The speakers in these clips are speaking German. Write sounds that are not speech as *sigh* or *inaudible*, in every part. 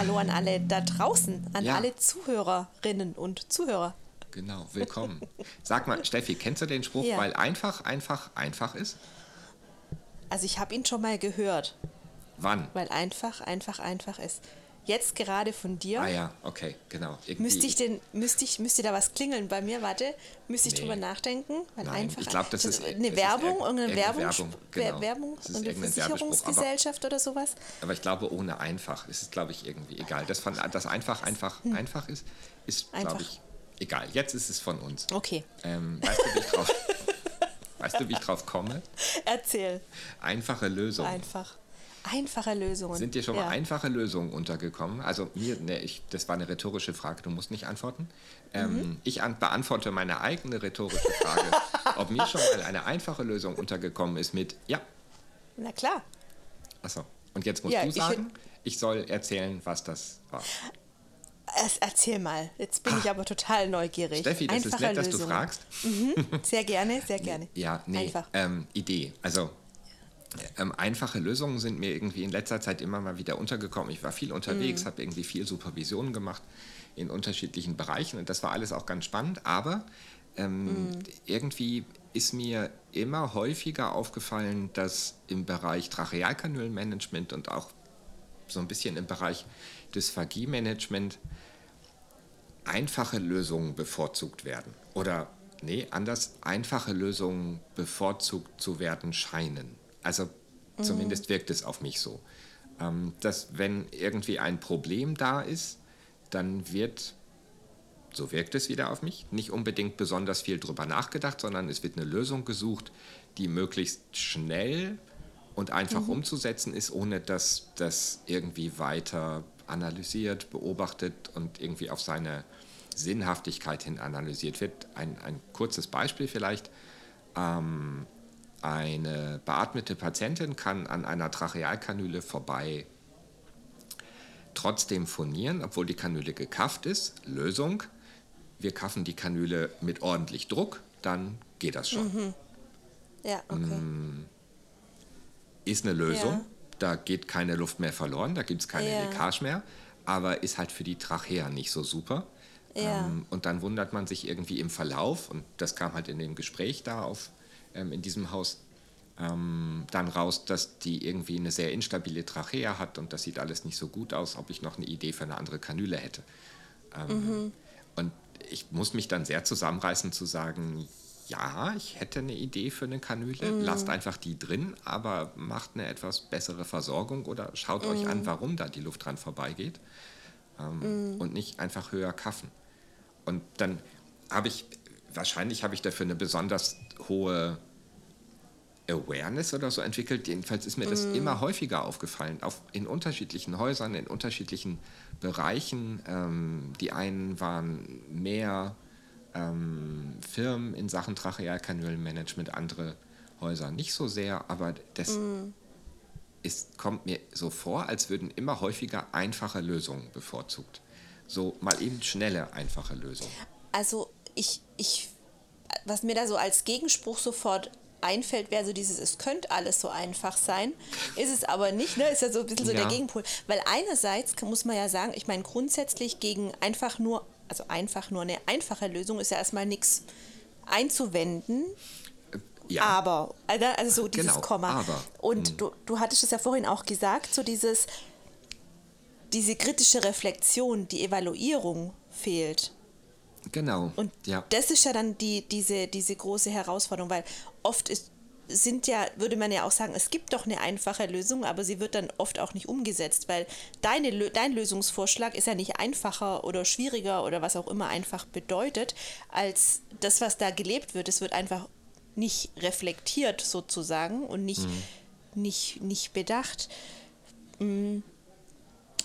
hallo an alle da draußen, an Ja. alle Zuhörerinnen und Zuhörer. Genau, willkommen. Sag mal, Steffi, kennst du den Spruch, Ja. weil einfach, einfach, einfach ist? Also ich habe ihn schon mal gehört, Wann? weil einfach, einfach, einfach ist. Jetzt gerade von dir. Ah ja, okay, genau. Irgendwie- Müsste ich den, müsste ich, müsste da was klingeln bei mir? Warte, müsste ich Nee. drüber nachdenken? Weil Nein, einfach ich glaub, das ist- eine das ist Werbung, irg- irgendeine Werbung, Werbung, Wer- genau. Werbung, ist eine Werbespruch, aber- Versicherungsgesellschaft oder sowas. Aber ich glaube, ohne einfach ist es, glaube ich, irgendwie egal. Das, von, das einfach, einfach, einfach ist, ist, Hm. Glaube ich, egal. Jetzt ist es von uns. Okay, Ähm, weißt, du, wie ich drauf, *laughs* weißt du, wie ich drauf komme? erzähl. Einfache Lösung. Einfach. Einfache Lösungen. Sind dir schon mal Ja. einfache Lösungen untergekommen? Also mir, ne, ich, das war eine rhetorische Frage, du musst nicht antworten. Ähm, Mhm. Ich an, beantworte meine eigene rhetorische Frage, *laughs* ob mir schon mal eine einfache Lösung untergekommen ist mit Ja. Na klar. Achso. Und jetzt musst Ja, du ich sagen, ich soll erzählen, was das war. Es, erzähl mal. Jetzt bin ich aber total neugierig. Ah. Steffi, das ist Einfache nett, dass du fragst. Sehr gerne, sehr *laughs* gerne. Ja, nee, Einfach. Ähm, Idee. Also ähm, einfache Lösungen sind mir irgendwie in letzter Zeit immer mal wieder untergekommen. Ich war viel Mhm. unterwegs, habe irgendwie viel Supervision gemacht in unterschiedlichen Bereichen und das war alles auch ganz spannend, aber ähm, Mhm. irgendwie ist mir immer häufiger aufgefallen, dass im Bereich Trachealkanülmanagement und auch so ein bisschen im Bereich Dysphagie-Management einfache Lösungen bevorzugt werden. Oder, nee, anders, einfache Lösungen bevorzugt zu werden scheinen. Also zumindest wirkt es auf mich so. Ähm, dass wenn irgendwie ein Problem da ist, dann wird, so wirkt es wieder auf mich, nicht unbedingt besonders viel drüber nachgedacht, sondern es wird eine Lösung gesucht, die möglichst schnell und einfach umzusetzen ist, ohne dass das irgendwie weiter analysiert, beobachtet und irgendwie auf seine Sinnhaftigkeit hin analysiert wird. Ein, ein kurzes Beispiel vielleicht. Ähm, eine beatmete Patientin kann an einer Trachealkanüle vorbei trotzdem phonieren, obwohl die Kanüle gekafft ist. Lösung, wir kaffen die Kanüle mit ordentlich Druck, dann geht das schon. Ja, okay. Mm. Ist eine Lösung, Ja. da geht keine Luft mehr verloren, da gibt es keine Ja. Leckage mehr, aber ist halt für die Trachea nicht so super. Ja. Ähm, und dann wundert man sich irgendwie im Verlauf, und das kam halt in dem Gespräch da auf, ähm, in diesem Haus, ähm, dann raus, dass die irgendwie eine sehr instabile Trachea hat und das sieht alles nicht so gut aus, ob ich noch eine Idee für eine andere Kanüle hätte. Ähm, Und ich muss mich dann sehr zusammenreißen zu sagen, ja, ich hätte eine Idee für eine Kanüle, lasst einfach die drin, aber macht eine etwas bessere Versorgung oder schaut euch an, warum da die Luft dran vorbeigeht ähm, und nicht einfach höher kaffen. Und dann habe ich, wahrscheinlich habe ich dafür eine besonders hohe Awareness oder so entwickelt. Jedenfalls ist mir das immer häufiger aufgefallen, auf, in unterschiedlichen Häusern, in unterschiedlichen Bereichen. Ähm, die einen waren mehr ähm, Firmen in Sachen Trachealkanülenmanagement, andere Häuser nicht so sehr, aber das ist, kommt mir so vor, als würden immer häufiger einfache Lösungen bevorzugt. So mal eben schnelle, einfache Lösungen. Also ich, ich, was mir da so als Gegenspruch sofort einfällt, wäre so dieses, es könnte alles so einfach sein, ist es aber nicht, ne? Ist ja so ein bisschen so Ja. der Gegenpol. Weil einerseits muss man ja sagen, ich meine grundsätzlich gegen einfach nur, also einfach nur eine einfache Lösung ist ja erstmal nichts einzuwenden, Ja, aber, also also so dieses Genau, Komma. aber. Und du, du hattest es ja vorhin auch gesagt, so dieses, diese kritische Reflexion, die Evaluierung fehlt. Genau. Und ja. das ist ja dann die, diese, diese große Herausforderung, weil oft ist, sind ja, würde man ja auch sagen, es gibt doch eine einfache Lösung, aber sie wird dann oft auch nicht umgesetzt, weil deine, dein Lösungsvorschlag ist ja nicht einfacher oder schwieriger oder was auch immer einfach bedeutet, als das, was da gelebt wird. Es wird einfach nicht reflektiert sozusagen und nicht, nicht, nicht bedacht.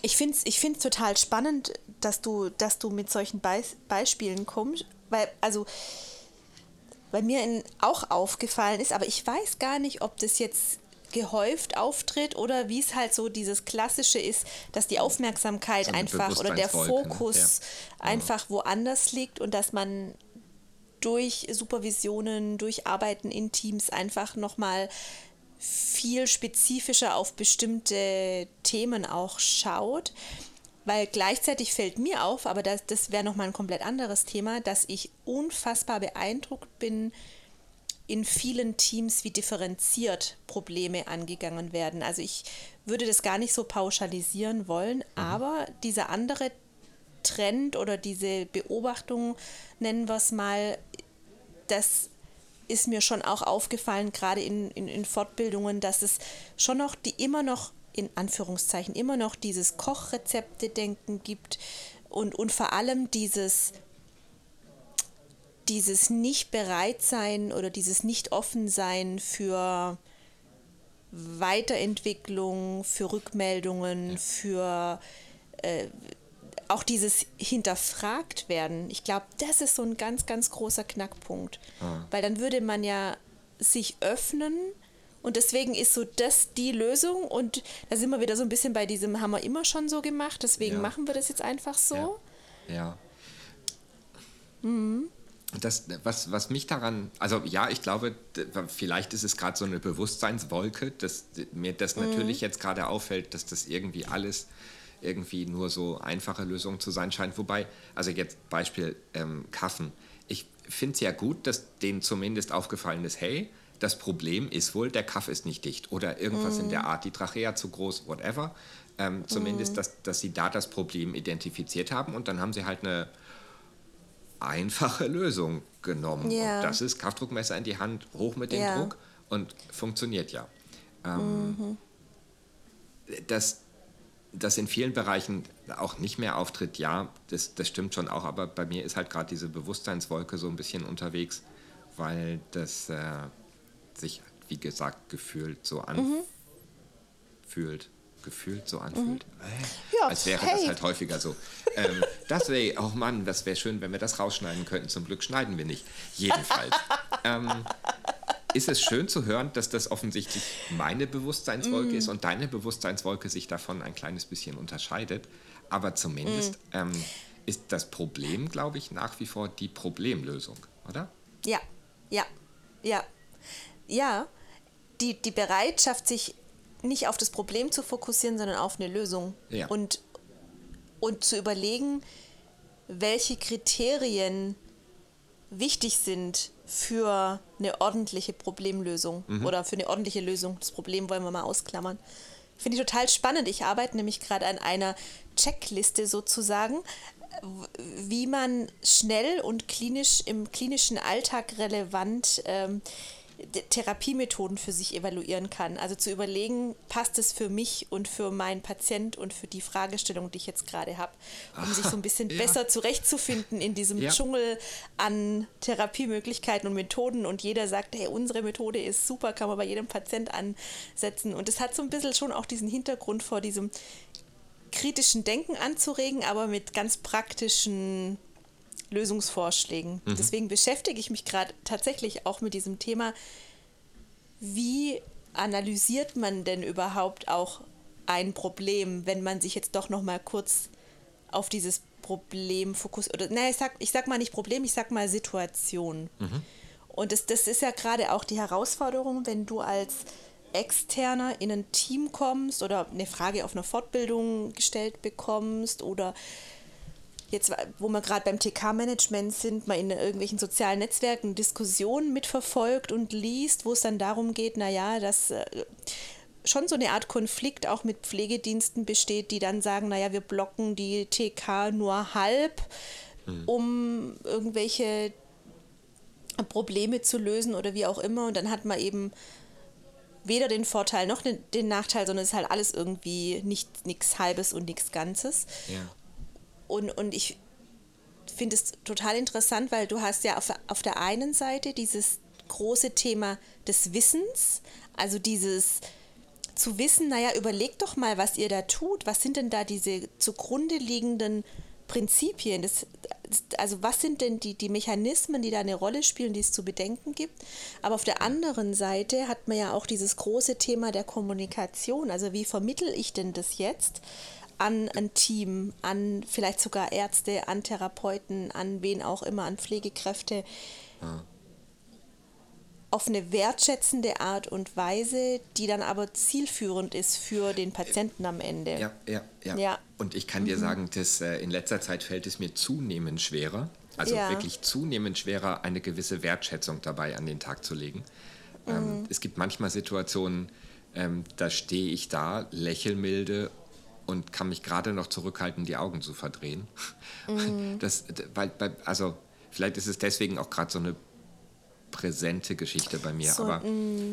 Ich finde es ich find's total spannend, dass du, dass du mit solchen Beis Beispielen kommst, weil, also, weil mir in, auch aufgefallen ist, aber ich weiß gar nicht, ob das jetzt gehäuft auftritt oder wie es halt so dieses Klassische ist, dass die Aufmerksamkeit So eine einfach oder der? Fokus Ja. einfach woanders liegt und dass man durch Supervisionen, durch Arbeiten in Teams einfach nochmal viel spezifischer auf bestimmte Themen auch schaut. Weil gleichzeitig fällt mir auf, aber das, das wäre nochmal ein komplett anderes Thema, dass ich unfassbar beeindruckt bin in vielen Teams, wie differenziert Probleme angegangen werden. Also ich würde das gar nicht so pauschalisieren wollen, mhm. aber dieser andere Trend oder diese Beobachtung, nennen wir es mal, das ist mir schon auch aufgefallen, gerade in, in, in Fortbildungen, dass es schon noch die immer noch in Anführungszeichen immer noch dieses Kochrezepte-Denken gibt und, und vor allem dieses, dieses nicht bereit sein oder dieses nicht offen sein für Weiterentwicklung, für Rückmeldungen, für äh, auch dieses hinterfragt werden. Ich glaube, das ist so ein ganz, ganz großer Knackpunkt. Ah. Weil dann würde man ja sich öffnen und deswegen ist so das die Lösung. Und da sind wir wieder so ein bisschen bei diesem, haben wir immer schon so gemacht, deswegen ja. machen wir das jetzt einfach so. Ja. ja. Mhm. Das, was, was mich daran, also ja, ich glaube, vielleicht ist es gerade so eine Bewusstseinswolke, dass mir das mhm. natürlich jetzt gerade auffällt, dass das irgendwie alles irgendwie nur so einfache Lösungen zu sein scheint. Wobei, also jetzt Beispiel ähm, Kaffen. Ich finde es ja gut, dass denen zumindest aufgefallen ist, hey, das Problem ist wohl, der Kaff ist nicht dicht oder irgendwas mm. in der mhm. Art, die Trachea zu groß, whatever. Ähm, zumindest, mm. dass, dass sie da das Problem identifiziert haben und dann haben sie halt eine einfache Lösung genommen. Yeah. das ist Kraftdruckmesser in die Hand, hoch mit dem yeah. Druck und funktioniert ja. Ähm, mhm. dass das in vielen Bereichen auch nicht mehr auftritt, ja, das, das stimmt schon auch, aber bei mir ist halt gerade diese Bewusstseinswolke so ein bisschen unterwegs, weil das äh, sich, wie gesagt, gefühlt so anfühlt. Mhm. Gefühlt so anfühlt. Mhm. Äh, ja, als wäre hey. das halt häufiger so. Ähm, das wäre, oh Mann, das wäre schön, wenn wir das rausschneiden könnten. Zum Glück schneiden wir nicht. Jedenfalls. *laughs* ähm, ist es schön zu hören, dass das offensichtlich meine Bewusstseinswolke mm. ist und deine Bewusstseinswolke sich davon ein kleines bisschen unterscheidet. Aber zumindest mm. ähm, ist das Problem, glaube ich, nach wie vor die Problemlösung, oder? Ja, ja, ja ja, die, die Bereitschaft, sich nicht auf das Problem zu fokussieren, sondern auf eine Lösung. Ja. Und, und zu überlegen, welche Kriterien wichtig sind für eine ordentliche Problemlösung mhm. oder für eine ordentliche Lösung. Das Problem wollen wir mal ausklammern. Finde ich total spannend. Ich arbeite nämlich gerade an einer Checkliste sozusagen, wie man schnell und klinisch im klinischen Alltag relevant ähm, Therapiemethoden für sich evaluieren kann. Also zu überlegen, passt es für mich und für meinen Patient und für die Fragestellung, die ich jetzt gerade habe, um Ach, sich so ein bisschen *laughs* ja. besser zurechtzufinden in diesem ja. Dschungel an Therapiemöglichkeiten und Methoden. Und jeder sagt, hey, unsere Methode ist super, kann man bei jedem Patient ansetzen. Und es hat so ein bisschen schon auch diesen Hintergrund vor diesem kritischen Denken anzuregen, aber mit ganz praktischen Lösungsvorschlägen. Mhm. Deswegen beschäftige ich mich gerade tatsächlich auch mit diesem Thema, wie analysiert man denn überhaupt auch ein Problem, wenn man sich jetzt doch noch mal kurz auf dieses Problem fokussiert oder nein, ich sag ich sag mal nicht Problem, ich sag mal Situation. Mhm. Und das, das ist ja gerade auch die Herausforderung, wenn du als Externer in ein Team kommst oder eine Frage auf einer Fortbildung gestellt bekommst oder jetzt, wo wir gerade beim TK-Management sind, mal in irgendwelchen sozialen Netzwerken Diskussionen mitverfolgt und liest, wo es dann darum geht, naja, dass äh, schon so eine Art Konflikt auch mit Pflegediensten besteht, die dann sagen, naja, wir blocken die TK nur halb, mhm. um irgendwelche Probleme zu lösen oder wie auch immer. Und dann hat man eben weder den Vorteil noch den, den Nachteil, sondern es ist halt alles irgendwie nichts Halbes und nichts Ganzes. Ja. Und, und ich finde es total interessant, weil du hast ja auf, auf der einen Seite dieses große Thema des Wissens, also dieses zu wissen, naja, überlegt doch mal, was ihr da tut, was sind denn da diese zugrunde liegenden Prinzipien, das, also was sind denn die, die Mechanismen, die da eine Rolle spielen, die es zu bedenken gibt. Aber auf der anderen Seite hat man ja auch dieses große Thema der Kommunikation, also wie vermittel ich denn das jetzt? An ein Team, an vielleicht sogar Ärzte, an Therapeuten, an wen auch immer, an Pflegekräfte. Ja. auf eine wertschätzende Art und Weise, die dann aber zielführend ist für den Patienten am Ende. Ja, ja, ja. Ja. Und ich kann dir sagen, dass äh, in letzter Zeit fällt es mir zunehmend schwerer, also Ja. wirklich zunehmend schwerer, eine gewisse Wertschätzung dabei an den Tag zu legen. Ähm, es gibt manchmal Situationen, ähm, da stehe ich da, lächel milde und kann mich gerade noch zurückhalten, die Augen zu verdrehen. *laughs* Das, weil, also vielleicht ist es deswegen auch gerade so eine präsente Geschichte bei mir, So, aber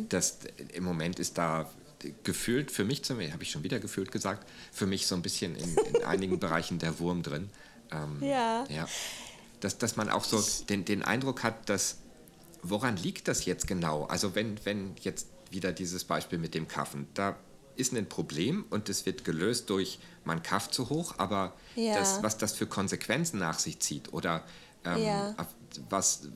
das, im Moment ist da gefühlt, für mich zumindest, habe ich schon wieder gefühlt gesagt, für mich so ein bisschen in, in *laughs* einigen Bereichen der Wurm drin. Ähm, Ja. ja. Dass, dass man auch so den, den Eindruck hat, dass, woran liegt das jetzt genau? Also wenn, wenn jetzt wieder dieses Beispiel mit dem Kaffen, da ist ein Problem und es wird gelöst durch, man kafft zu hoch, aber Ja. das, was das für Konsequenzen nach sich zieht oder ähm, Ja. was,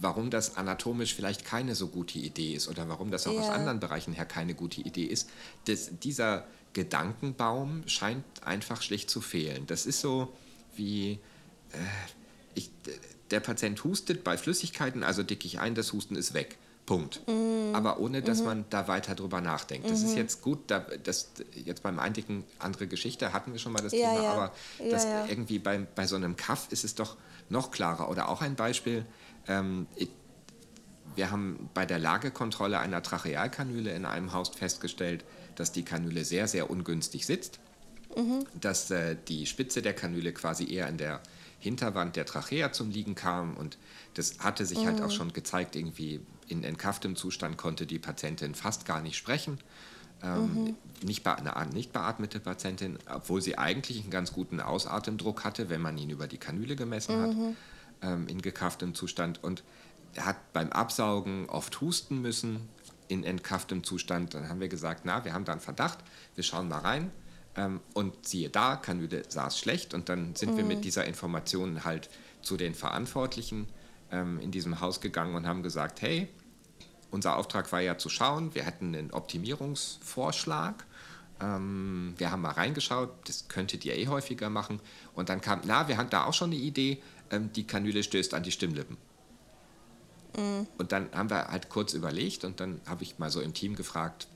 warum das anatomisch vielleicht keine so gute Idee ist oder warum das auch aus Ja. anderen Bereichen her keine gute Idee ist, das, dieser Gedankenbaum scheint einfach schlicht zu fehlen. Das ist so wie, äh, ich, der Patient hustet bei Flüssigkeiten, also dicke ich ein, das Husten ist weg. Punkt. Mhm. Aber ohne, dass man da weiter drüber nachdenkt. Das ist jetzt gut, da, das, jetzt beim Eindicken andere Geschichte hatten wir schon mal das Ja, Thema, ja. aber Ja, das irgendwie bei, bei so einem Kaff ist es doch noch klarer. Oder auch ein Beispiel, ähm, ich, wir haben bei der Lagekontrolle einer Trachealkanüle in einem Haus festgestellt, dass die Kanüle sehr, sehr ungünstig sitzt. Dass äh, die Spitze der Kanüle quasi eher in der Hinterwand der Trachea zum Liegen kam. Und das hatte sich halt auch schon gezeigt, irgendwie in entkafftem Zustand konnte die Patientin fast gar nicht sprechen. Ähm, nicht, be eine nicht beatmete Patientin, obwohl sie eigentlich einen ganz guten Ausatemdruck hatte, wenn man ihn über die Kanüle gemessen hat, ähm, in gekafftem Zustand. Und er hat beim Absaugen oft husten müssen in entkafftem Zustand. Dann haben wir gesagt, na, wir haben da einen Verdacht, wir schauen mal rein. Ähm, und siehe da, Kanüle saß schlecht. Und dann sind wir mit dieser Information halt zu den Verantwortlichen ähm, in diesem Haus gegangen und haben gesagt, hey, unser Auftrag war ja zu schauen, wir hätten einen Optimierungsvorschlag. Ähm, wir haben mal reingeschaut, das könntet ihr eh häufiger machen. Und dann kam, na, wir haben da auch schon eine Idee, ähm, die Kanüle stößt an die Stimmlippen. Und dann haben wir halt kurz überlegt und dann habe ich mal so im Team gefragt,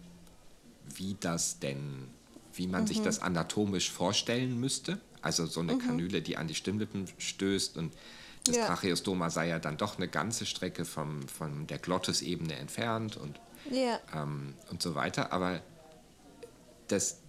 wie das denn, wie man sich das anatomisch vorstellen müsste. Also so eine Kanüle, die an die Stimmlippen stößt und das Ja. Tracheostoma sei ja dann doch eine ganze Strecke vom, von der Glottisebene entfernt und, Ja. ähm, und so weiter. Aber das,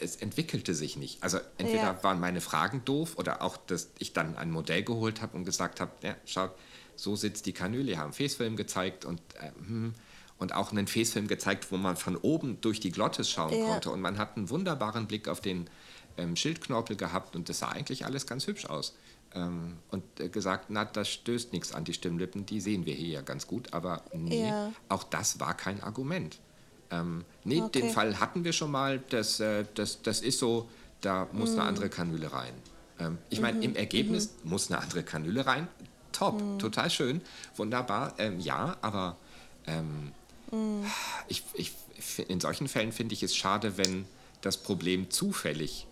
es entwickelte sich nicht. Also entweder Ja. waren meine Fragen doof oder auch, dass ich dann ein Modell geholt habe und gesagt habe, ja, schaut, so sitzt die Kanüle, haben Facefilm gezeigt und, äh, hm, und auch einen Facefilm gezeigt, wo man von oben durch die Glottis schauen Ja. konnte. Und man hat einen wunderbaren Blick auf den ähm, Schildknorpel gehabt und das sah eigentlich alles ganz hübsch aus. Ähm, und äh, gesagt, na, das stößt nichts an die Stimmlippen, die sehen wir hier ja ganz gut, aber nee, Ja. auch das war kein Argument. Ähm, nee, Okay. den Fall hatten wir schon mal, das, äh, das, das ist so, da muss Mhm. eine andere Kanüle rein. Ähm, ich meine, im Ergebnis muss eine andere Kanüle rein. Top, Mhm. total schön, wunderbar, ähm, ja, aber ähm, Mhm. ich, ich, in solchen Fällen finde ich es schade, wenn das Problem zufällig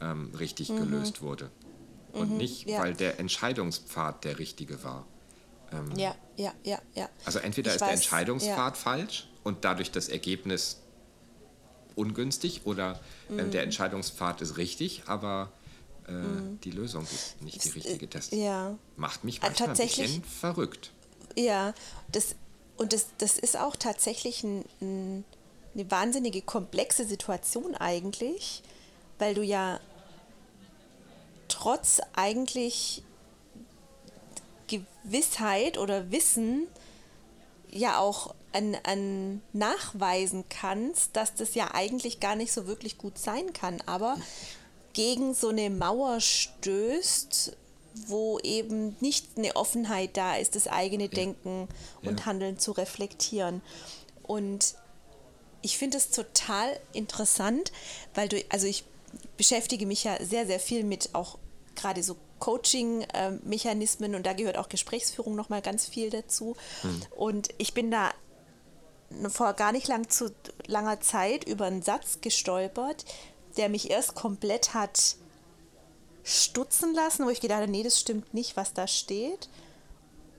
ähm, richtig gelöst wurde. Und nicht, Mhm. ja. weil der Entscheidungspfad der richtige war. Ja, ja, ja, ja. Also entweder Ich ist der weiß, Entscheidungspfad falsch und dadurch das Ergebnis ungünstig oder äh, Mhm. der Entscheidungspfad ist richtig, aber äh, die Lösung ist nicht die richtige. Das Ja. macht mich Ah, manchmal ein tatsächlich- bisschen verrückt. Ja, das, und das, das ist auch tatsächlich ein, ein, eine wahnsinnige komplexe Situation eigentlich, weil du ja trotz eigentlich Gewissheit oder Wissen ja auch an, an nachweisen kannst, dass das ja eigentlich gar nicht so wirklich gut sein kann, aber gegen so eine Mauer stößt, wo eben nicht eine Offenheit da ist, das eigene Denken und Ja. Handeln zu reflektieren. Und ich finde es total interessant, weil du, also ich beschäftige mich ja sehr, sehr viel mit auch gerade so Coaching-Mechanismen und da gehört auch Gesprächsführung nochmal ganz viel dazu. Und ich bin da vor gar nicht lang zu langer Zeit über einen Satz gestolpert, der mich erst komplett hat stutzen lassen, wo ich gedacht habe, nee, das stimmt nicht, was da steht.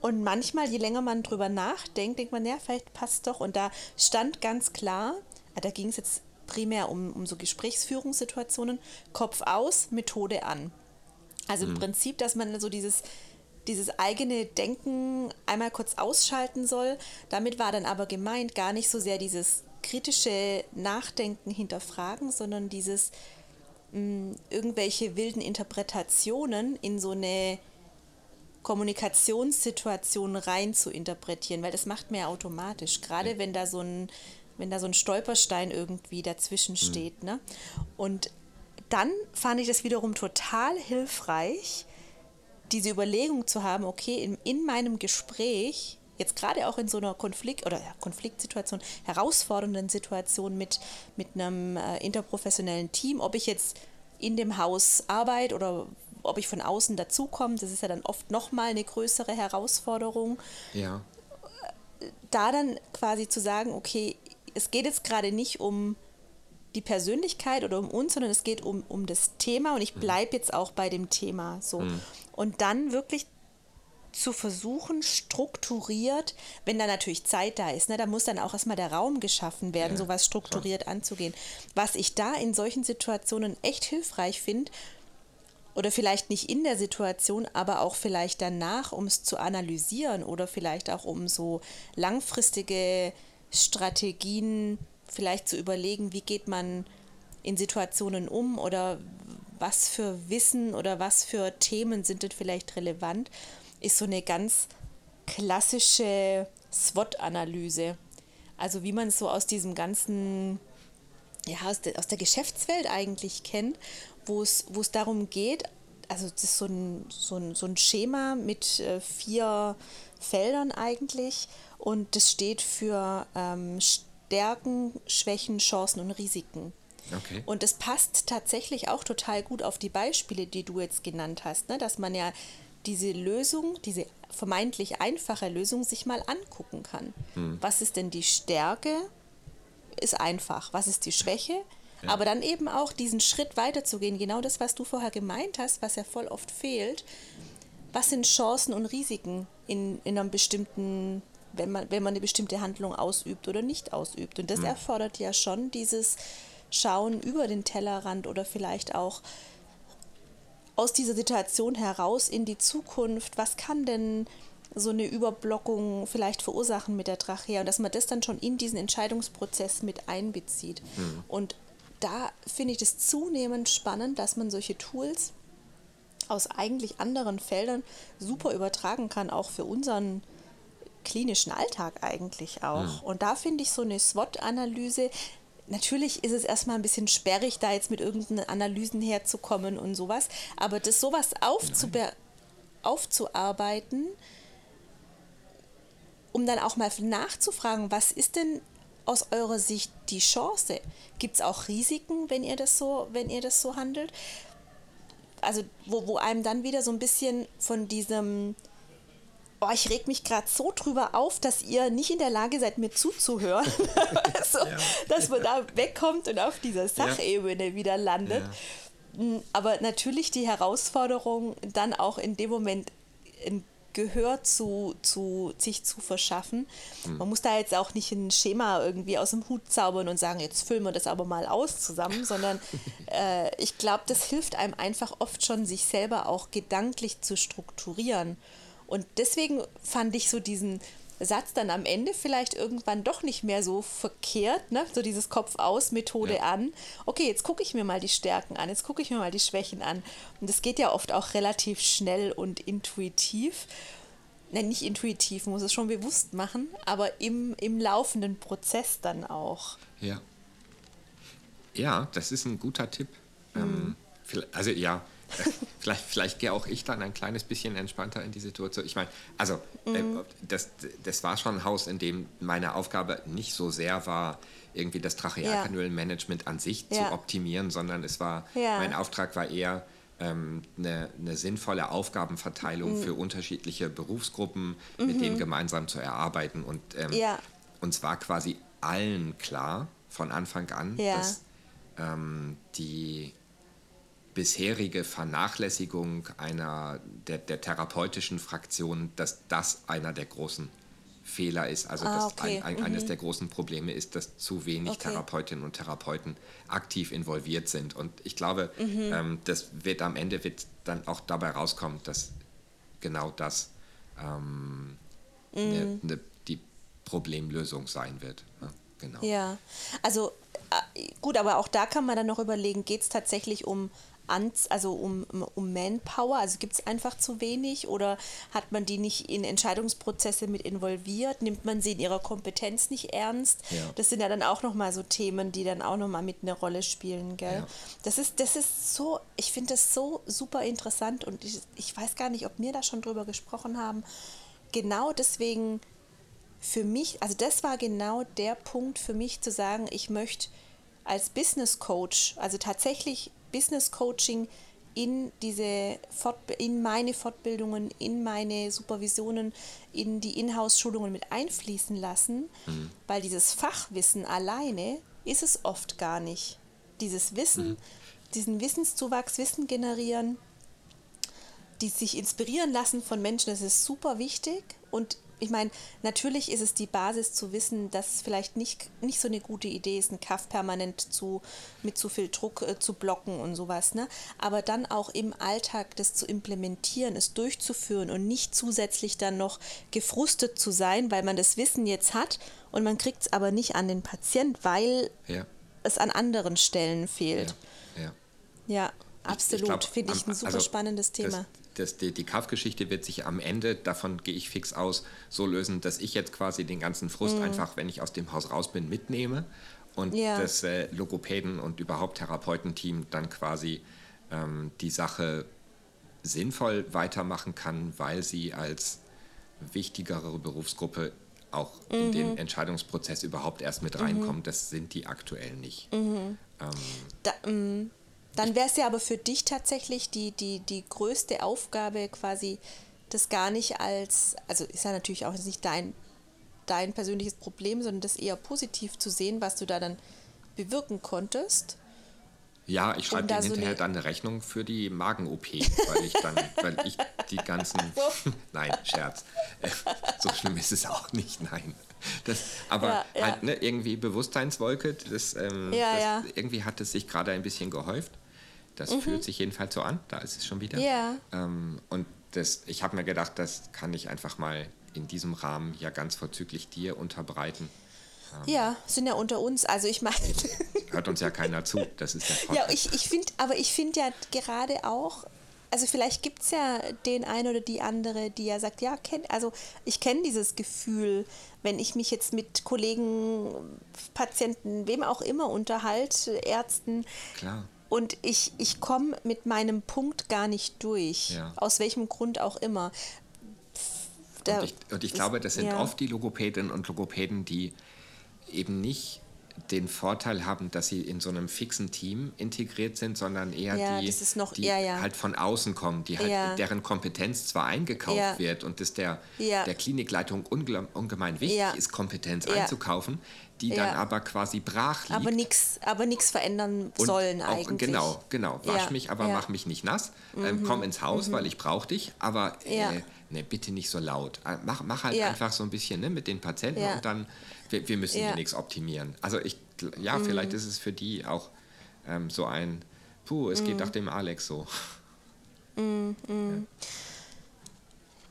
Und manchmal, je länger man drüber nachdenkt, denkt man, ja, vielleicht passt doch. Und da stand ganz klar, ah, da ging es jetzt primär um, um so Gesprächsführungssituationen, Kopf aus, Methode an. Also im Prinzip, dass man so dieses, dieses eigene Denken einmal kurz ausschalten soll. Damit war dann aber gemeint gar nicht so sehr dieses kritische Nachdenken hinterfragen, sondern dieses mh, irgendwelche wilden Interpretationen in so eine Kommunikationssituation rein zu interpretieren, weil das macht man ja automatisch, gerade wenn da so ein wenn da so ein Stolperstein irgendwie dazwischen steht. Ne? Und dann fand ich das wiederum total hilfreich, diese Überlegung zu haben, okay, in, in meinem Gespräch, jetzt gerade auch in so einer Konflikt- oder ja, Konfliktsituation, herausfordernden Situation mit, mit einem äh, interprofessionellen Team, ob ich jetzt in dem Haus arbeite oder ob ich von außen dazukomme, das ist ja dann oft nochmal eine größere Herausforderung. Ja. Da dann quasi zu sagen, okay, es geht jetzt gerade nicht um die Persönlichkeit oder um uns, sondern es geht um, um das Thema und ich bleibe jetzt auch bei dem Thema so. Mhm. Und dann wirklich zu versuchen, strukturiert, wenn da natürlich Zeit da ist, ne, da muss dann auch erstmal der Raum geschaffen werden, Ja, sowas strukturiert anzugehen. Was ich da in solchen Situationen echt hilfreich finde, oder vielleicht nicht in der Situation, aber auch vielleicht danach, um es zu analysieren oder vielleicht auch um so langfristige Strategien vielleicht zu überlegen, wie geht man in Situationen um oder was für Wissen oder was für Themen sind denn vielleicht relevant, ist so eine ganz klassische SWOT-Analyse. Also wie man es so aus diesem ganzen, ja, aus der, aus der Geschäftswelt eigentlich kennt, wo es, wo es darum geht, also das ist so ein, so ein, so ein Schema mit äh, vier Feldern eigentlich und das steht für ähm, Stärken, Schwächen, Chancen und Risiken. Okay. Und das passt tatsächlich auch total gut auf die Beispiele, die du jetzt genannt hast, ne? dass man ja diese Lösung, diese vermeintlich einfache Lösung sich mal angucken kann. Was ist denn die Stärke? Ist einfach. Was ist die Schwäche? Aber dann eben auch diesen Schritt weiterzugehen, genau das, was du vorher gemeint hast, was ja voll oft fehlt. Was sind Chancen und Risiken in, in einem bestimmten, wenn man, wenn man eine bestimmte Handlung ausübt oder nicht ausübt? Und das erfordert ja schon dieses Schauen über den Tellerrand oder vielleicht auch aus dieser Situation heraus in die Zukunft, was kann denn so eine Überblockung vielleicht verursachen mit der Trachea und dass man das dann schon in diesen Entscheidungsprozess mit einbezieht. Und da finde ich das zunehmend spannend, dass man solche Tools aus eigentlich anderen Feldern super übertragen kann, auch für unseren klinischen Alltag eigentlich auch. Und da finde ich so eine SWOT-Analyse, natürlich ist es erstmal ein bisschen sperrig, da jetzt mit irgendeinen Analysen herzukommen und sowas, aber das sowas aufzuarbeiten, um dann auch mal nachzufragen, was ist denn aus eurer Sicht die Chance? Gibt es auch Risiken, wenn ihr das so, wenn ihr das so handelt? Also, wo, wo einem dann wieder so ein bisschen von diesem oh, ich reg mich gerade so drüber auf, dass ihr nicht in der Lage seid, mir zuzuhören. *laughs* also, Dass man da wegkommt und auf dieser Sachebene wieder landet. Mm, Aber natürlich die Herausforderung, dann auch in dem Moment ein Gehör zu, zu sich zu verschaffen. Man muss da jetzt auch nicht ein Schema irgendwie aus dem Hut zaubern und sagen, jetzt füllen wir das aber mal aus zusammen, *laughs* sondern äh, ich glaube, das hilft einem einfach oft schon, sich selber auch gedanklich zu strukturieren. Und deswegen fand ich so diesen Satz dann am Ende vielleicht irgendwann doch nicht mehr so verkehrt, ne? so dieses Kopf-aus-Methode Ja. an. Okay, jetzt gucke ich mir mal die Stärken an, jetzt gucke ich mir mal die Schwächen an. Und das geht ja oft auch relativ schnell und intuitiv. Nein, nicht intuitiv, muss es schon bewusst machen, aber im, im laufenden Prozess dann auch. Ja. Ja, das ist ein guter Tipp. Ähm, vielleicht- also ja, *laughs* vielleicht, vielleicht gehe auch ich dann ein kleines bisschen entspannter in die Situation. Ich meine, also äh, das, das war schon ein Haus, in dem meine Aufgabe nicht so sehr war, irgendwie das Trachealkanülenmanagement an sich zu Ja. optimieren, sondern es war, Ja. mein Auftrag war eher, ähm, eine, eine sinnvolle Aufgabenverteilung Mhm. für unterschiedliche Berufsgruppen, mit denen gemeinsam zu erarbeiten. Und ähm, Ja. uns war quasi allen klar von Anfang an, Ja. dass ähm, die bisherige Vernachlässigung einer der, der therapeutischen Fraktion, dass das einer der großen Fehler ist. Also Ah, dass okay. ein, ein, eines der großen Probleme ist, dass zu wenig Okay. Therapeutinnen und Therapeuten aktiv involviert sind. Und ich glaube, Mhm. ähm, das wird am Ende wird dann auch dabei rauskommen, dass genau das ähm, ne, ne, die Problemlösung sein wird. Ja, genau. Ja, also äh, gut, aber auch da kann man dann noch überlegen, geht es tatsächlich um Anz also um, um Manpower, also gibt es einfach zu wenig oder hat man die nicht in Entscheidungsprozesse mit involviert, nimmt man sie in ihrer Kompetenz nicht ernst? Ja. Das sind ja dann auch nochmal so Themen, die dann auch nochmal mit eine Rolle spielen, gell? Ja. Das ist, das ist so, ich finde das so super interessant und ich, ich weiß gar nicht, ob wir da schon drüber gesprochen haben. Genau deswegen für mich, also das war genau der Punkt für mich zu sagen, ich möchte als Business Coach, also tatsächlich Business Coaching in diese Fort in meine Fortbildungen, in meine Supervisionen, in die Inhouse-Schulungen mit einfließen lassen, weil dieses Fachwissen alleine ist es oft gar nicht. Dieses Wissen, diesen Wissenszuwachs, Wissen generieren, die sich inspirieren lassen von Menschen, das ist super wichtig. Und ich meine, natürlich ist es die Basis zu wissen, dass es vielleicht nicht, nicht so eine gute Idee ist, einen Kaff permanent zu, mit zu viel Druck äh, zu blocken und sowas. Ne? Aber dann auch im Alltag das zu implementieren, es durchzuführen und nicht zusätzlich dann noch gefrustet zu sein, weil man das Wissen jetzt hat und man kriegt es aber nicht an den Patient, weil Ja, es an anderen Stellen fehlt. ja, ja. Ja, absolut. Finde ich ein super also spannendes Thema. Das, das, die die Kaufgeschichte wird sich am Ende, davon gehe ich fix aus, so lösen, dass ich jetzt quasi den ganzen Frust einfach, wenn ich aus dem Haus raus bin, mitnehme und Mhm. Ja. das äh, Logopäden und überhaupt Therapeutenteam dann quasi ähm, die Sache sinnvoll weitermachen kann, weil sie als wichtigere Berufsgruppe auch in Mhm. den Entscheidungsprozess überhaupt erst mit reinkommen. Das sind die aktuell nicht. Mhm. Da, ähm, dann wäre es ja aber für dich tatsächlich die, die, die größte Aufgabe, quasi das gar nicht als, also ist ja natürlich auch nicht dein, dein persönliches Problem, sondern das eher positiv zu sehen, was du da dann bewirken konntest. Ja, ich schreibe Um da denen so hinterher eine- dann eine Rechnung für die Magen-OP, weil ich dann, *laughs* weil ich die ganzen. *laughs* nein, Scherz. *laughs* So schlimm ist es auch nicht, nein. Das, aber Ja, ja. halt ne, irgendwie Bewusstseinswolke, das, ähm, Ja, das, irgendwie hat es sich gerade ein bisschen gehäuft. Das fühlt sich jedenfalls so an, da ist es schon wieder. Ja. Ähm, und das, ich habe mir gedacht, das kann ich einfach mal in diesem Rahmen ja ganz vorzüglich dir unterbreiten. Ja, sind ja unter uns. Also ich meine, *laughs* Hört uns ja keiner zu, das ist der Vorteil. Ja, ich, ich finde, aber ich finde ja gerade auch, also vielleicht gibt es ja den einen oder die andere, die ja sagt, ja, kenn, also ich kenne dieses Gefühl, wenn ich mich jetzt mit Kollegen, Patienten, wem auch immer unterhalte, Ärzten, Klar. Und ich, ich komme mit meinem Punkt gar nicht durch, Ja. aus welchem Grund auch immer. Da- Und ich, und ich glaube, das sind ja. oft die Logopädinnen und Logopäden, die eben nicht den Vorteil haben, dass sie in so einem fixen Team integriert sind, sondern eher Ja, die, noch- die ja, ja. halt von außen kommen, die halt, deren Kompetenz zwar eingekauft wird und das der, der Klinikleitung unge ungemein wichtig ist, Kompetenz einzukaufen, die dann aber quasi brach liegt. aber nichts aber nix verändern Und sollen auch, eigentlich. Genau, genau. Wasch mich, aber. Mhm. mach mich nicht nass. Ähm, komm ins Haus, weil ich brauche dich. Aber äh, ne, bitte nicht so laut. Äh, Mach, mach halt Ja. einfach so ein bisschen ne, mit den Patienten Ja. und dann, wir, wir müssen Ja. Mhm. hier nichts optimieren. Also ich, ja, vielleicht ist es für die auch ähm, so ein, puh, es Mhm. geht doch dem Alex so.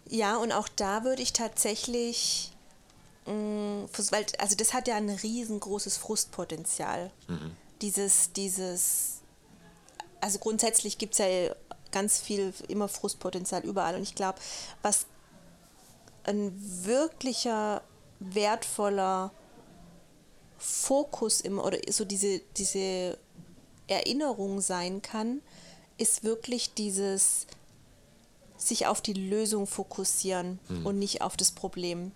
Ja, und auch da würde ich tatsächlich, mh, fürs- weil, also das hat ja ein riesengroßes Frustpotenzial. Dieses, dieses, also grundsätzlich gibt es ja ganz viel, immer Frustpotenzial überall. Und ich glaube, was ein wirklicher, wertvoller Fokus im, oder so diese, diese Erinnerung sein kann, ist wirklich dieses sich auf die Lösung fokussieren und nicht auf das Problem.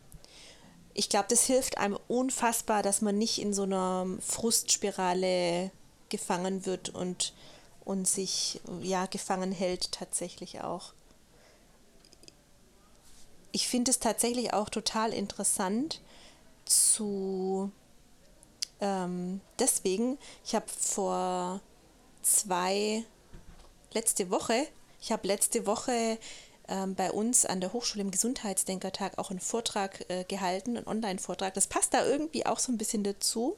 Ich glaube, das hilft einem unfassbar, dass man nicht in so einer Frustspirale gefangen wird und, und sich ja gefangen hält tatsächlich auch. Ich finde es tatsächlich auch total interessant zu ähm, deswegen, ich habe vor zwei letzte Woche, ich habe letzte Woche ähm, bei uns an der Hochschule im Gesundheitsdenkertag auch einen Vortrag äh, gehalten, einen Online-Vortrag. Das passt da irgendwie auch so ein bisschen dazu.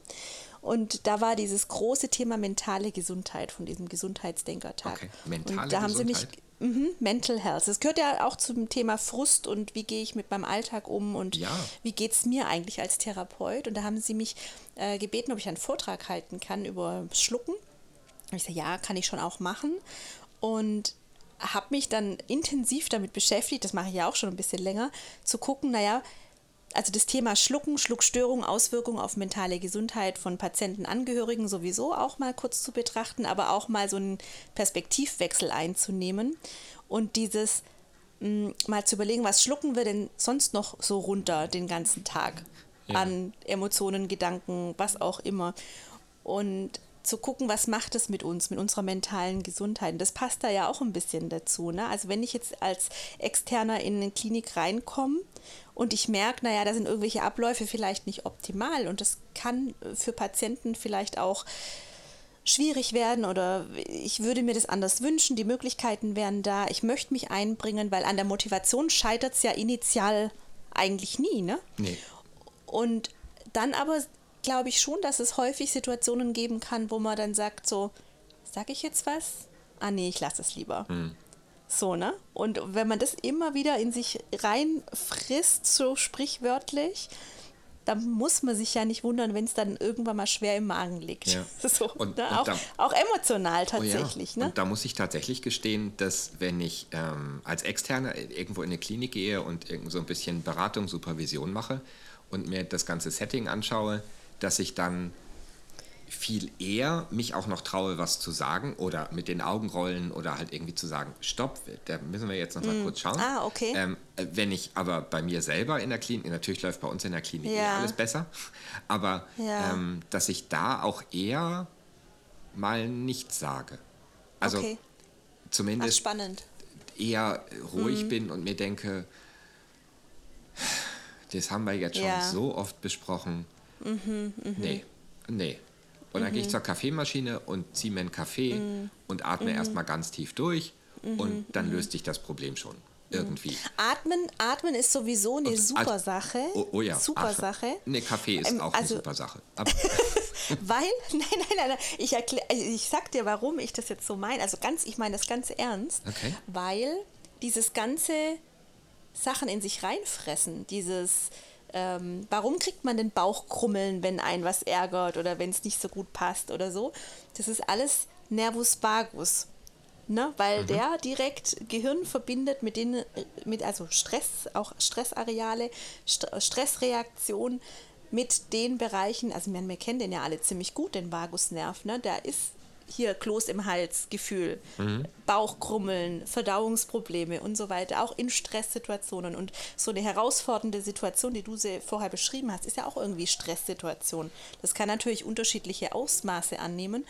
Und da war dieses große Thema mentale Gesundheit von diesem Gesundheitsdenkertag. Okay, mentale und da haben Gesundheit? sie mich Mhm, Mental Health. Das gehört ja auch zum Thema Frust und wie gehe ich mit meinem Alltag um und Ja. wie geht es mir eigentlich als Therapeut. Und da haben sie mich äh, gebeten, ob ich einen Vortrag halten kann über Schlucken. Und ich sage, ja, kann ich schon auch machen. Und habe mich dann intensiv damit beschäftigt, das mache ich ja auch schon ein bisschen länger, zu gucken, naja, also das Thema Schlucken, Schluckstörung, Auswirkungen auf mentale Gesundheit von Patientenangehörigen sowieso auch mal kurz zu betrachten, aber auch mal so einen Perspektivwechsel einzunehmen und dieses mh, mal zu überlegen, was schlucken wir denn sonst noch so runter den ganzen Tag Ja. an Emotionen, Gedanken, was auch immer. Und zu gucken, was macht es mit uns, mit unserer mentalen Gesundheit. Und das passt da ja auch ein bisschen dazu. Ne? Also wenn ich jetzt als Externer in eine Klinik reinkomme und ich merke, naja, da sind irgendwelche Abläufe vielleicht nicht optimal und das kann für Patienten vielleicht auch schwierig werden oder ich würde mir das anders wünschen, die Möglichkeiten wären da, ich möchte mich einbringen, weil an der Motivation scheitert es ja initial eigentlich nie. Ne? Nee. Und dann aber glaube ich schon, dass es häufig Situationen geben kann, wo man dann sagt so, sag ich jetzt was? Ah nee, ich lasse es lieber. So, ne? Und wenn man das immer wieder in sich reinfrisst, so sprichwörtlich, dann muss man sich ja nicht wundern, wenn es dann irgendwann mal schwer im Magen liegt. Ja. *laughs* So, Und- ne? und auch, da- auch emotional Oh ja. tatsächlich. Ne? Und da muss ich tatsächlich gestehen, dass wenn ich ähm, als Externer irgendwo in eine Klinik gehe und irgend so ein bisschen Beratung, Supervision mache und mir das ganze Setting anschaue, dass ich dann viel eher mich auch noch traue, was zu sagen oder mit den Augen rollen oder halt irgendwie zu sagen, stopp, da müssen wir jetzt noch mal kurz schauen. Ah, okay. Ähm, äh, wenn ich aber bei mir selber in der Klinik, natürlich läuft bei uns in der Klinik eh Ja. alles besser, *laughs* aber Ja. ähm, dass ich da auch eher mal nichts sage. Also okay, Ach, zumindest spannend. eher ruhig Mhm. bin und mir denke, *sighs* das haben wir jetzt schon Ja. Mhm, so oft besprochen. Nee, nee. Und dann gehe ich zur Kaffeemaschine und ziehe mir einen Kaffee Mhm. und atme erstmal ganz tief durch und dann löst sich das Problem schon. Irgendwie. Atmen, Atmen ist sowieso eine Und- super also- Sache. Oh, oh ja. Super Ach, Sache. Nee, Kaffee ist Ähm, auch also- eine super Sache. *laughs* Weil, *laughs* nein, nein, nein, nein. Ich, erklär, also ich sag dir, warum ich das jetzt so meine. Also ganz, ich meine das ganz ernst. Okay. Weil dieses ganze Sachen in sich reinfressen, dieses, ähm, warum kriegt man den Bauchkrummeln, wenn einen was ärgert oder wenn es nicht so gut passt oder so, das ist alles Nervus vagus. Ne? Weil der direkt Gehirn verbindet mit den, mit also Stress, auch Stressareale, St Stressreaktion mit den Bereichen, also man, wir kennen den ja alle ziemlich gut, den Vagusnerv, ne? Der ist hier Kloß im Hals, Gefühl, Bauchkrummeln, Verdauungsprobleme und so weiter, auch in Stresssituationen. Und so eine herausfordernde Situation, die du sie vorher beschrieben hast, ist ja auch irgendwie Stresssituation. Das kann natürlich unterschiedliche Ausmaße annehmen.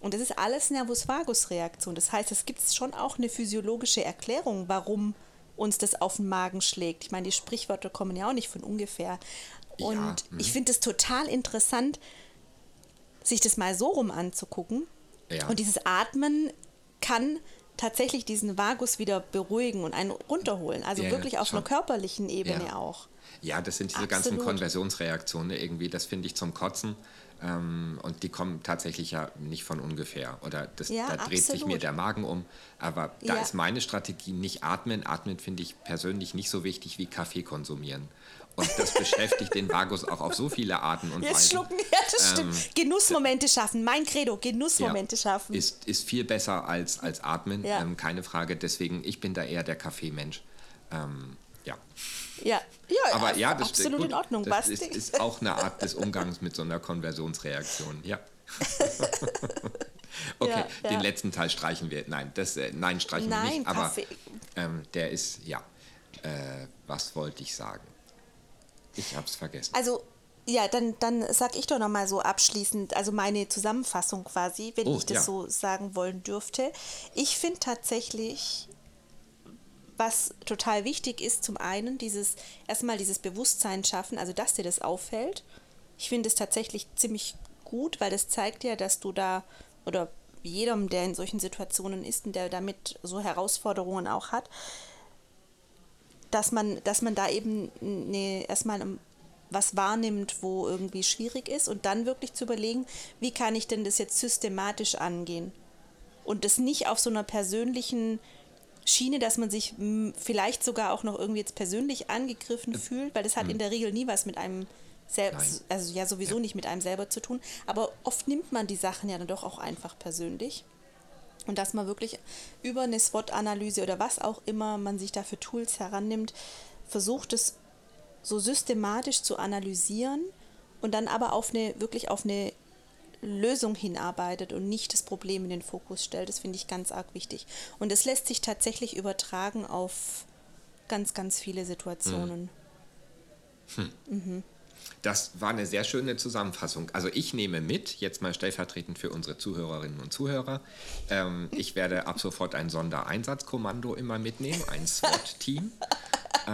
Und das ist alles Nervus-Vagus-Reaktion. Das heißt, es gibt schon auch eine physiologische Erklärung, warum uns das auf den Magen schlägt. Ich meine, die Sprichwörter kommen ja auch nicht von ungefähr. Und Ja, ich finde es total interessant, sich das mal so rum anzugucken. Ja. Und dieses Atmen kann tatsächlich diesen Vagus wieder beruhigen und einen runterholen. Also Ja, wirklich auf schon. einer körperlichen Ebene Ja. auch. Ja, das sind diese ganzen Absolut. Konversionsreaktionen irgendwie, das finde ich zum Kotzen. Ähm, und die kommen tatsächlich ja nicht von ungefähr. Oder das, Ja, da dreht sich absolut. mir der Magen um. Aber da Ja. ist meine Strategie nicht atmen. Atmen finde ich persönlich nicht so wichtig wie Kaffee konsumieren. Und das beschäftigt den Vagus auch auf so viele Arten und Jetzt Weisen. schlucken, ja, das Ähm, stimmt. Genussmomente schaffen. Mein Credo, Genussmomente Ja, schaffen. Ist, ist viel besser als, als atmen, Ja. ähm, keine Frage. Deswegen, ich bin da eher der Kaffeemensch. Ähm, ja. ja, ja, Aber ja, das absolut gut, in Ordnung. Das ist, ist auch eine Art des Umgangs mit so einer Konversionsreaktion. Ja. *laughs* okay, Ja, den letzten Teil streichen wir. Nein, das, äh, nein streichen wir Nein, nicht. Aber ähm, der ist, ja. Äh, was wollte ich sagen? Ich hab's vergessen. Also, ja, dann, dann sag ich doch nochmal so abschließend, also meine Zusammenfassung quasi, wenn Oh, ich das ja. so sagen wollen dürfte. Ich finde tatsächlich, was total wichtig ist, zum einen dieses, erstmal dieses Bewusstsein schaffen, also dass dir das auffällt. Ich finde es tatsächlich ziemlich gut, weil das zeigt ja, dass du da, oder jedem, der in solchen Situationen ist und der damit so Herausforderungen auch hat, dass man, dass man da eben eine, erstmal was wahrnimmt, wo irgendwie schwierig ist und dann wirklich zu überlegen, wie kann ich denn das jetzt systematisch angehen? Und das nicht auf so einer persönlichen Schiene, dass man sich vielleicht sogar auch noch irgendwie jetzt persönlich angegriffen äh, fühlt, weil das hat mhm. in der Regel nie was mit einem selbst, also ja sowieso ja. nicht mit einem selber zu tun, aber oft nimmt man die Sachen ja dann doch auch einfach persönlich. Und dass man wirklich über eine SWOT-Analyse oder was auch immer man sich da für Tools herannimmt, versucht es so systematisch zu analysieren und dann aber auf eine, wirklich auf eine Lösung hinarbeitet und nicht das Problem in den Fokus stellt. Das finde ich ganz arg wichtig. Und es lässt sich tatsächlich übertragen auf ganz, ganz viele Situationen. Hm. Mhm. Das war eine sehr schöne Zusammenfassung. Also ich nehme mit, jetzt mal stellvertretend für unsere Zuhörerinnen und Zuhörer, ähm, ich werde ab sofort ein Sondereinsatzkommando immer mitnehmen, ein SWAT-Team.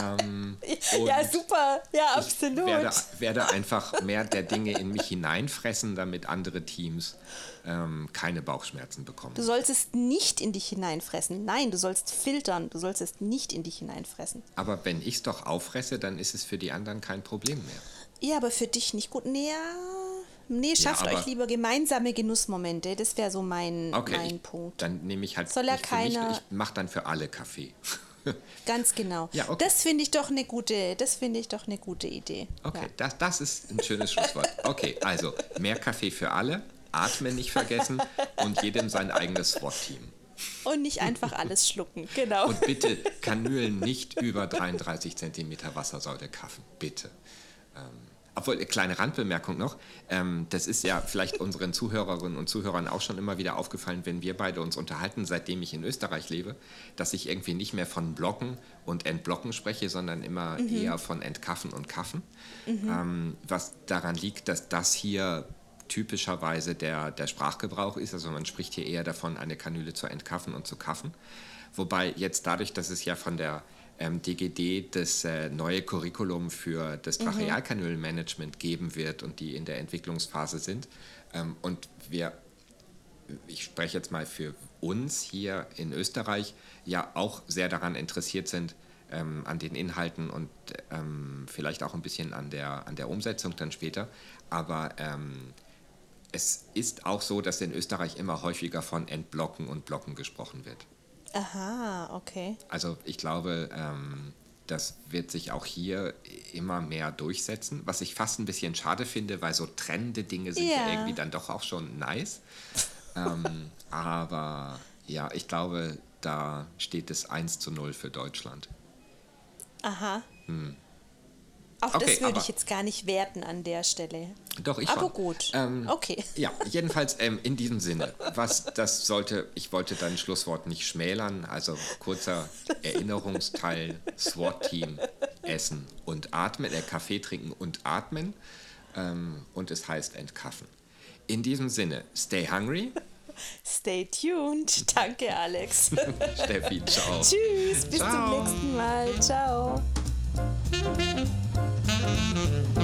Ähm, ja, super, ja, absolut. Ich werde, werde, einfach mehr der Dinge in mich hineinfressen, damit andere Teams ähm, keine Bauchschmerzen bekommen. Du sollst es nicht in dich hineinfressen. Nein, du sollst filtern. Du sollst es nicht in dich hineinfressen. Aber wenn ich es doch auffresse, dann ist es für die anderen kein Problem mehr. Ja, aber für dich nicht gut. Nee, nee schafft ja, euch lieber gemeinsame Genussmomente. Das wäre so mein, okay, mein Punkt. Dann nehme ich halt Soll er keiner, mich, ich mache dann für alle Kaffee. *laughs* Ganz genau. Ja, okay. Das finde ich doch eine gute, das finde ich doch eine gute Idee. Okay, ja. das, das ist ein schönes Schlusswort. Okay, also mehr Kaffee für alle, atmen nicht vergessen und jedem sein eigenes SWAT-Team. Und nicht einfach alles schlucken, genau. Und bitte Kanülen nicht über 33 cm Wassersäule kaffen, bitte. Obwohl, kleine Randbemerkung noch, ähm, das ist ja vielleicht unseren Zuhörerinnen und Zuhörern auch schon immer wieder aufgefallen, wenn wir beide uns unterhalten, seitdem ich in Österreich lebe, dass ich irgendwie nicht mehr von Blocken und Entblocken spreche, sondern immer mhm. eher von Entkaffen und Kaffen. Mhm. Ähm, was daran liegt, dass das hier typischerweise der, der Sprachgebrauch ist. Also man spricht hier eher davon, eine Kanüle zu entkaffen und zu kaffen. Wobei jetzt dadurch, dass es ja von der ähm, DGD das äh, neue Curriculum für das mhm. Trachealkanülmanagement geben wird und die in der Entwicklungsphase sind. Ähm, und wir, ich spreche jetzt mal für uns hier in Österreich, ja auch sehr daran interessiert sind, ähm, an den Inhalten und ähm, vielleicht auch ein bisschen an der, an der Umsetzung dann später. Aber ähm, es ist auch so, dass in Österreich immer häufiger von Entblocken und Blocken gesprochen wird. Aha, okay. Also ich glaube, ähm, das wird sich auch hier immer mehr durchsetzen, was ich fast ein bisschen schade finde, weil so trennende Dinge sind ja, ja irgendwie dann doch auch schon nice. ähm, *laughs* aber ja, ich glaube, da steht es 1 zu 0 für Deutschland. Aha. Hm. Auch okay, das würde ich jetzt gar nicht werten an der Stelle. Doch, ich Aber schon. gut. Ähm, okay. Ja, *laughs* jedenfalls ähm, in diesem Sinne. Was das sollte, ich wollte dein Schlusswort nicht schmälern. Also kurzer Erinnerungsteil: SWAT-Team, Essen und Atmen, äh, Kaffee trinken und atmen. Ähm, und es heißt entkaffen. In diesem Sinne, stay hungry. Stay tuned. Danke, Alex. *laughs* Steffi, ciao. Tschüss, bis ciao. zum nächsten Mal. Ciao. Thank you.